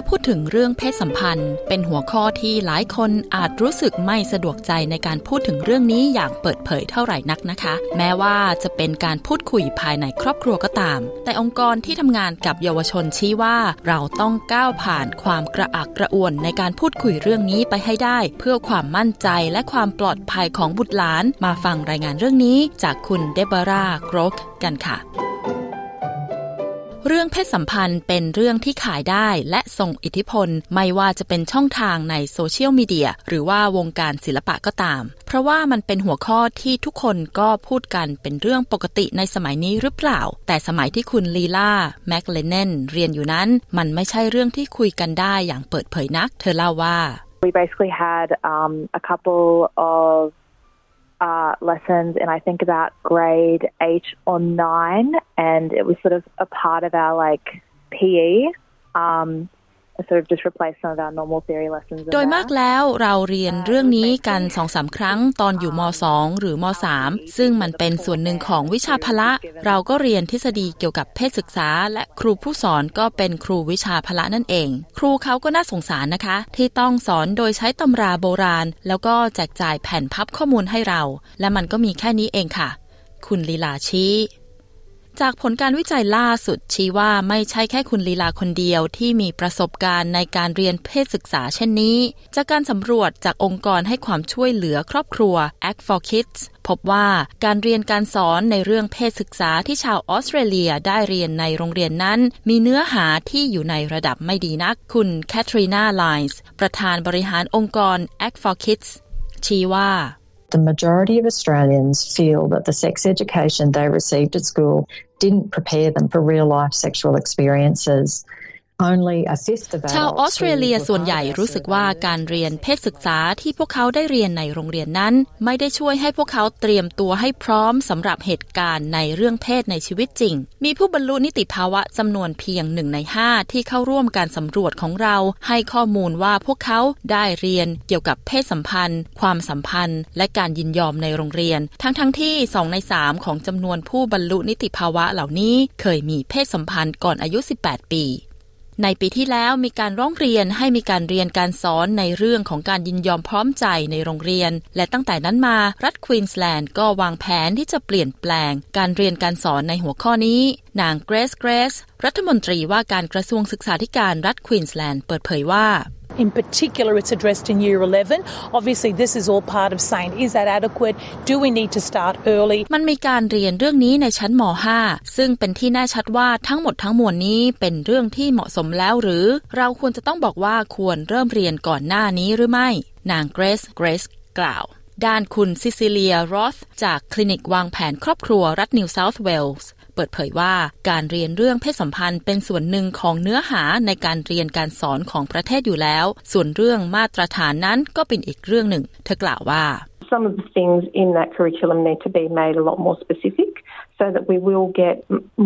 อพูดถึงเรื่องเพศสัมพันธ์ เป็นหัวข้อที่หลายคนอาจรู้สึกไม่สะดวกใจในการพูดถึงเรื่องนี้อย่างเปิดเผยเท่าไหร่นักนะคะ แม้ว่าจะเป็นการพูดคุยภายในครอบครัวก็ตาม แต่องค์กรที่ทำงานกับเยาวชนชี้ว่า เราต้องก้าวผ่านความกระอักกระอ่วนในการพูดคุยเรื่องนี้ไปให้ได้ เพื่อความมั่นใจและความปลอดภัยของบุตรหลาน มาฟังรายงานเรื่องนี้ จากคุณเดบราโกรกกันค่ะ เรื่องเพศสัมพันธ์เป็นเรื่องที่ขายได้และส่งอิทธิพล ไม่ว่าจะเป็นช่องทางในโซเชียลมีเดียหรือว่าวงการศิลปะก็ตาม เพราะว่ามันเป็นหัวข้อที่ทุกคนก็พูดกันเป็นเรื่องปกติในสมัยนี้หรือเปล่า แต่สมัยที่คุณลีลาแมคเลเนนเรียนอยู่นั้น มันไม่ใช่เรื่องที่คุยกันได้อย่างเปิดเผยนัก เธอเล่าว่า We basically had um, a couple of uh, lessons in I think about grade eight or nine, and it was sort of a part of our like PE. Um, sort of just replace some of our normal theory lessons. โดยมากแล้วเราเรียนเรื่องนี้กันสองสาครั้งตอนอยู่ม .2 หรือม .3 ซึ่งมันเป็นส่วนหนึ่งของวิชาพละ เราก็เรียนทฤษฎีเกี่ยวกับเพศศึกษา และครูผู้สอนก็เป็นครูวิชาพละนั่นเอง ครูเขาก็น่าสงสารนะคะ ที่ต้องสอนโดยใช้ตำราโบราณ แล้วก็แจกจ่ายแผ่นพับข้อมูลให้เรา และมันก็มีแค่นี้เองค่ะ คุณลีลาชี้ จากผลการวิจัยล่าสุดชี้ว่าไม่ใช่แค่คุณลีลาคนเดียวที่มีประสบการณ์ในการเรียนเพศศึกษาเช่นนี้ จากการสำรวจจากองค์กรให้ความช่วยเหลือครอบครัว Act for Kids พบว่าการเรียนการสอนในเรื่องเพศศึกษาที่ชาวออสเตรเลียได้เรียนในโรงเรียนนั้น มีเนื้อหาที่อยู่ในระดับไม่ดีนัก คุณแคทรีนาไลน์ประธานบริหารองค์กร Act for Kids ชี้ว่า the majority of Australians feel that the sex education they received at school didn't prepare them for real life sexual experiences. ชาวออสเตรเลียส่วนใหญ่รู้สึกว่าการเรียนเพศศึกษาที่พวกเขาได้เรียนในโรงเรียนนั้น ไม่ได้ช่วยให้พวกเขาเตรียมตัวให้พร้อมสำหรับเหตุการณ์ในเรื่องเพศในชีวิตจริง มีผู้บรรลุนิติภาวะจำนวนเพียงหนึ่งในห้าที่เข้าร่วมการสำรวจของเรา ให้ข้อมูลว่าพวกเขาได้เรียนเกี่ยวกับเพศสัมพันธ์ ความสัมพันธ์ และการยินยอมในโรงเรียน ทั้งทั้งที่สองในสามของจำนวนผู้บรรลุนิติภาวะเหล่านี้ เคยมีเพศสัมพันธ์ก่อนอายุ 18 ปี ในปีที่แล้วมีการร้องเรียนให้มีการเรียนการสอนในเรื่องของการยินยอมพร้อมใจในโรงเรียน และตั้งแต่นั้นมารัฐควีนสแลนด์ก็วางแผนที่จะเปลี่ยนแปลง การเรียนการสอนในหัวข้อนี้นางเกรซเกรสรัฐมนตรีว่าการกระทรวงศึกษาธิการรัฐควีนสแลนด์เปิดเผยว่า In particular, it's addressed in Year 11. Obviously, this is all part of saying, is that adequate? Do we need to start early? มันมีการเรียนเรื่องนี้ในชั้นม .5 ซึ่งเป็นที่แน่ชัดว่าทั้งหมดทั้งมวลนี้เป็นเรื่องที่เหมาะสมแล้วหรือ เราควรจะต้องบอกว่าควรเริ่มเรียนก่อนหน้านี้หรือไม่ นางเกรซ เกรซกล่าว ด้านคุณซิซิเลียโรธจากคลินิกวางแผนครอบครัวรัฐนิวเซาท์เวลส์เปิดเผยว่า การเรียนเรื่องเพศสัมพันธ์เป็นส่วนหนึ่งของเนื้อหาในการเรียนการสอนของประเทศอยู่แล้ว ส่วนเรื่องมาตรฐานนั้นก็เป็นอีกเรื่องหนึ่ง เธอกล่าวว่า Some of the things in that curriculum need to be made a lot more specific. So that we will get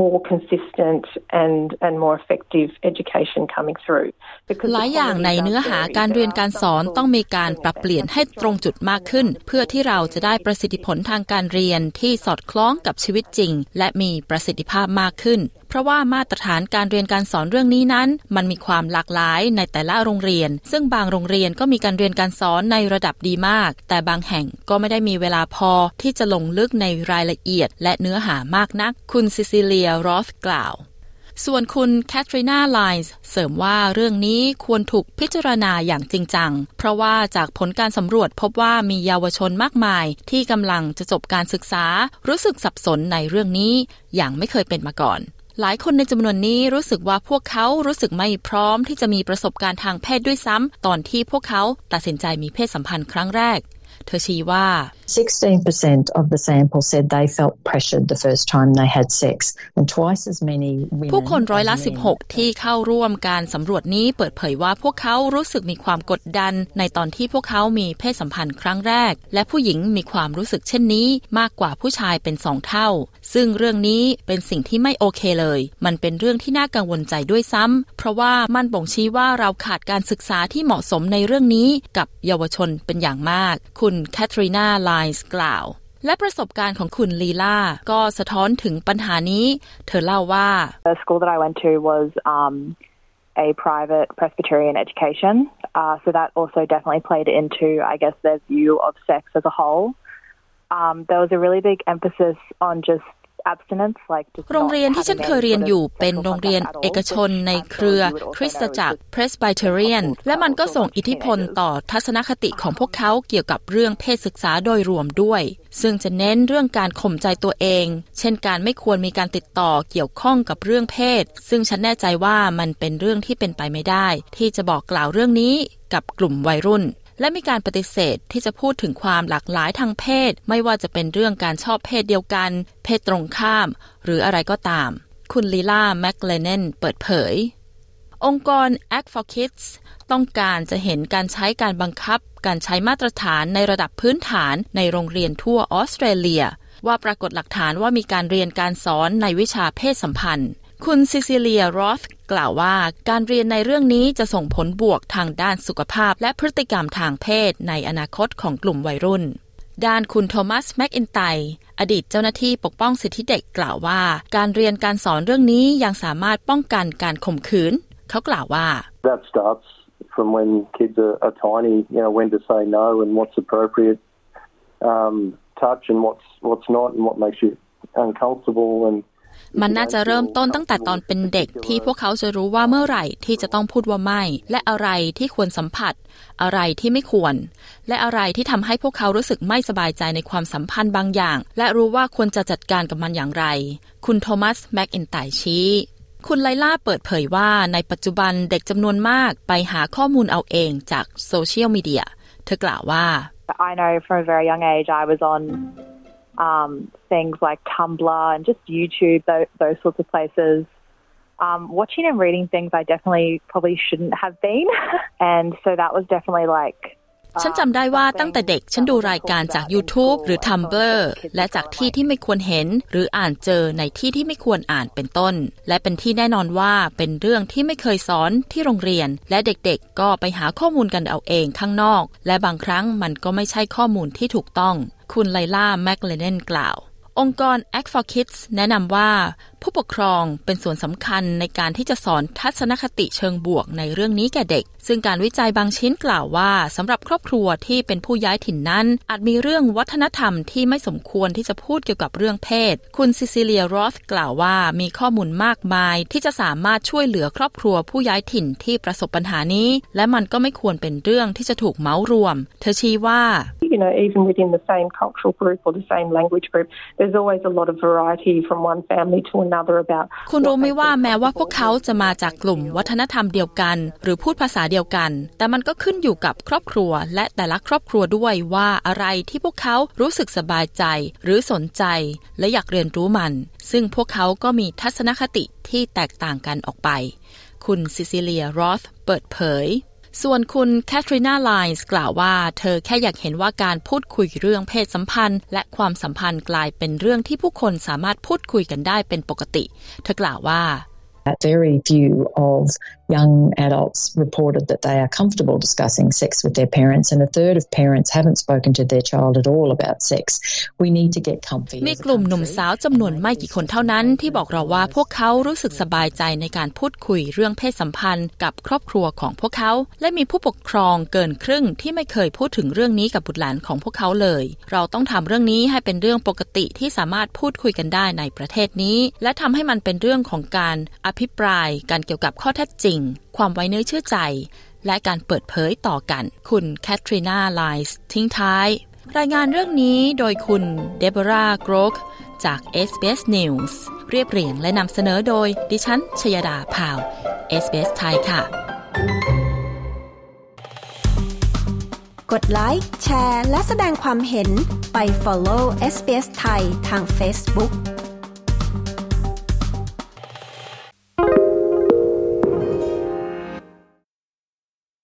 more consistent and and more effective education coming through หลายอย่างในเนื้อหาการเรียนการสอนต้องมีการปรับเปลี่ยนให้ตรงจุดมากขึ้น เพื่อที่เราจะได้ประสิทธิผลทางการเรียนที่สอดคล้องกับชีวิตจริง และมีประสิทธิภาพมากขึ้นเพราะว่ามาตรฐานการเรียนการสอนเรื่องนี้นั้น มันมีความหลากหลายในแต่ละโรงเรียน ซึ่งบางโรงเรียนก็มีการเรียนการสอนในระดับดีมาก แต่บางแห่งก็ไม่ได้มีเวลาพอที่จะลงลึกในรายละเอียด และเนื้อหามากนัก คุณซิซิเลียรอสกล่าวส่วนคุณแคทรีนาไลน์เสริมว่าเรื่องนี้ควรถูกพิจารณาอย่างจริงจัง เพราะว่าจากผลการสำรวจพบว่ามีเยาวชนมากมาย ที่กำลังจะจบการศึกษา รู้สึกสับสนในเรื่องนี้อย่างไม่เคยเป็นมาก่อน หลายคนในจำนวนนี้รู้สึกว่าพวกเขารู้สึกไม่พร้อมที่จะมีประสบการณ์ทางเพศด้วยซ้ำตอนที่พวกเขาตัดสินใจมีเพศสัมพันธ์ครั้งแรก เธอชี้ว่า 16% of the sample said they felt pressured the first time they had sex, and twice as many women. ผู้คนร้อยละ 16 ที่เข้าร่วมการสำรวจนี้เปิดเผยว่าพวกเขารู้สึกมีความกดดัน ในตอนที่พวกเขามีเพศสัมพันธ์ครั้งแรก และผู้หญิงมีความรู้สึกเช่นนี้ มากกว่าผู้ชายเป็นสองเท่า ซึ่งเรื่องนี้เป็นสิ่งที่ไม่โอเคเลย มันเป็นเรื่องที่น่ากังวลใจด้วยซ้ำเพราะว่ามันบ่งชี้ว่าเราขาดการศึกษาที่เหมาะสมในเรื่องนี้กับเยาวชนเป็นอย่างมาก คุณแคทรีนาไลส์กล่าว และประสบการณ์ของคุณลีลาก็สะท้อนถึงปัญหานี้ เธอเล่าว่า The school that I went to was um, a private Presbyterian education, uh, so that also definitely played into, I guess, their view of sex as a whole. Um, there was a really big emphasis on just โรงเรียนที่ฉันเคยเรียนอยู่เป็นโรงเรียนเอกชนในเครือคริสตจักร Presbyterian และมันก็ส่งอิทธิพลต่อทัศนคติของพวกเขาเกี่ยวกับเรื่องเพศศึกษาโดยรวมด้วย ซึ่งจะเน้นเรื่องการข่มใจตัวเอง เช่นการไม่ควรมีการติดต่อเกี่ยวข้องกับเรื่องเพศ ซึ่งฉันแน่ใจว่ามันเป็นเรื่องที่เป็นไปไม่ได้ ที่จะบอกกล่าวเรื่องนี้กับกลุ่มวัยรุ่น และมีการปฏิเสธที่จะพูดถึงความหลากหลายทางเพศ ไม่ว่าจะเป็นเรื่องการชอบเพศเดียวกัน เพศตรงข้าม หรืออะไรก็ตาม คุณลีลาแมคเลเนนเปิดเผย องค์กร Act for Kids ต้องการจะเห็นการใช้การบังคับ การใช้มาตรฐานในระดับพื้นฐานในโรงเรียนทั่วออสเตรเลีย ว่าปรากฏหลักฐานว่ามีการเรียนการสอนในวิชาเพศสัมพันธ์ คุณซิซิเลียโรธกล่าวว่าการเรียนในเรื่องนี้จะส่งผลบวกทางด้านสุขภาพและพฤติกรรมทางเพศในอนาคตของกลุ่มวัยรุ่น ด้านคุณโทมัสแม็กอินไตอดีตเจ้าหน้าที่ปกป้องสิทธิเด็กกล่าวว่า การเรียนการสอนเรื่องนี้ยังสามารถป้องกันการข่มขืน เขากล่าวว่า That starts from when kids are, are tiny, you know, when to say no and what's appropriate um, touch and what's what's not and what makes you uncomfortable and มันน่าจะเริ่มต้นตั้งแต่ตอนเป็นเด็กที่พวกเขาจะรู้ว่าเมื่อไหร่ที่จะต้องพูดว่าไม่ และอะไรที่ควรสัมผัส อะไรที่ไม่ควร และอะไรที่ทำให้พวกเขารู้สึกไม่สบายใจในความสัมพันธ์บางอย่าง และรู้ว่าควรจะจัดการกับมันอย่างไร คุณโทมัสแม็กอินไตชี้คุณไลล่าเปิดเผยว่าในปัจจุบันเด็กจำนวนมากไปหาข้อมูลเอาเองจากโซเชียลมีเดีย เธอกล่าวว่า I know from a very young age I was on um, things like Tumblr and just YouTube, those, those sorts of places. Um, watching and reading things I definitely probably shouldn't have been. and so that was definitely like ฉันจำได้ว่าตั้งแต่เด็กฉันดูรายการจาก YouTube หรือ Tumblr และจากที่ที่ไม่ควรเห็น หรืออ่านเจอในที่ที่ไม่ควรอ่านเป็นต้น และเป็นที่แน่นอนว่าเป็นเรื่องที่ไม่เคยสอนที่โรงเรียน และเด็กๆ ก็ไปหาข้อมูลกันเอาเองข้างนอก และบางครั้งมันก็ไม่ใช่ข้อมูลที่ถูกต้อง คุณไลล่าแมกเลเนนกล่าว องค์กร Act for Kids แนะนำว่าผู้ปกครองเป็นส่วนสำคัญในการที่จะสอนทัศนคติเชิงบวกในเรื่องนี้แก่เด็ก ซึ่งการวิจัยบางชิ้นกล่าวว่าสำหรับครอบครัวที่เป็นผู้ย้ายถิ่นนั้น อาจมีเรื่องวัฒนธรรมที่ไม่สมควรที่จะพูดเกี่ยวกับเรื่องเพศ คุณซิซิเลียโรสกล่าวว่ามีข้อมูลมากมาย ที่จะสามารถช่วยเหลือครอบครัวผู้ย้ายถิ่นที่ประสบปัญหานี้ และมันก็ไม่ควรเป็นเรื่องที่จะถูกเมารวม เธอชี้ว่า You know, even within the same cultural group or the same language group, there's always a lot of variety from one family to another คุณรู้ไหมว่าแม้ว่าพวกเขาจะมาจากกลุ่มวัฒนธรรมเดียวกัน หรือพูดภาษาเดียวกัน แต่มันก็ขึ้นอยู่กับครอบครัว และแต่ละครอบครัวด้วยว่าอะไรที่พวกเขารู้สึกสบายใจ หรือสนใจ และอยากเรียนรู้มัน ซึ่งพวกเขาก็มีทัศนคติที่แตกต่างกันออกไป คุณซิซิเลียโรธเปิดเผย ส่วนคุณแคทรีนาไลน์กล่าวว่า เธอแค่อยากเห็นว่าการพูดคุยเรื่องเพศสัมพันธ์ และความสัมพันธ์กลายเป็นเรื่องที่ผู้คนสามารถพูดคุยกันได้เป็นปกติ เธอกล่าวว่า very few of young adults reported that they are comfortable discussing sex with their parents, and a third of parents haven't spoken to their child at all about sex. We need to get comfy. มีกลุ่มหนุ่มสาวจำนวนไม่กี่คนเท่านั้นที่บอกเราว่าพวกเขารู้สึกสบายใจในการพูดคุยเรื่องเพศสัมพันธ์กับครอบครัวของพวกเขา และมีผู้ปกครองเกินครึ่งที่ไม่เคยพูดถึงเรื่องนี้กับบุตรหลานของพวกเขาเลย เราต้องทำเรื่องนี้ให้เป็นเรื่องปกติที่สามารถพูดคุยกันได้ในประเทศนี้ และทำให้มันเป็นเรื่องของการอภิปรายการเกี่ยวกับข้อเท็จจริงความไว้เนื้อเชื่อใจ และการเปิดเผยต่อกัน คุณแคทรีนาไลส์ทิ้งท้าย รายงานเรื่องนี้โดยคุณเดโบราโกรกจาก SBS News เรียบเรียงและนำเสนอโดยดิฉันชยดาพาว SBS ไทยค่ะ กดไลค์แชร์ และแสดงความเห็นไป follow SBS ไทยทาง Facebook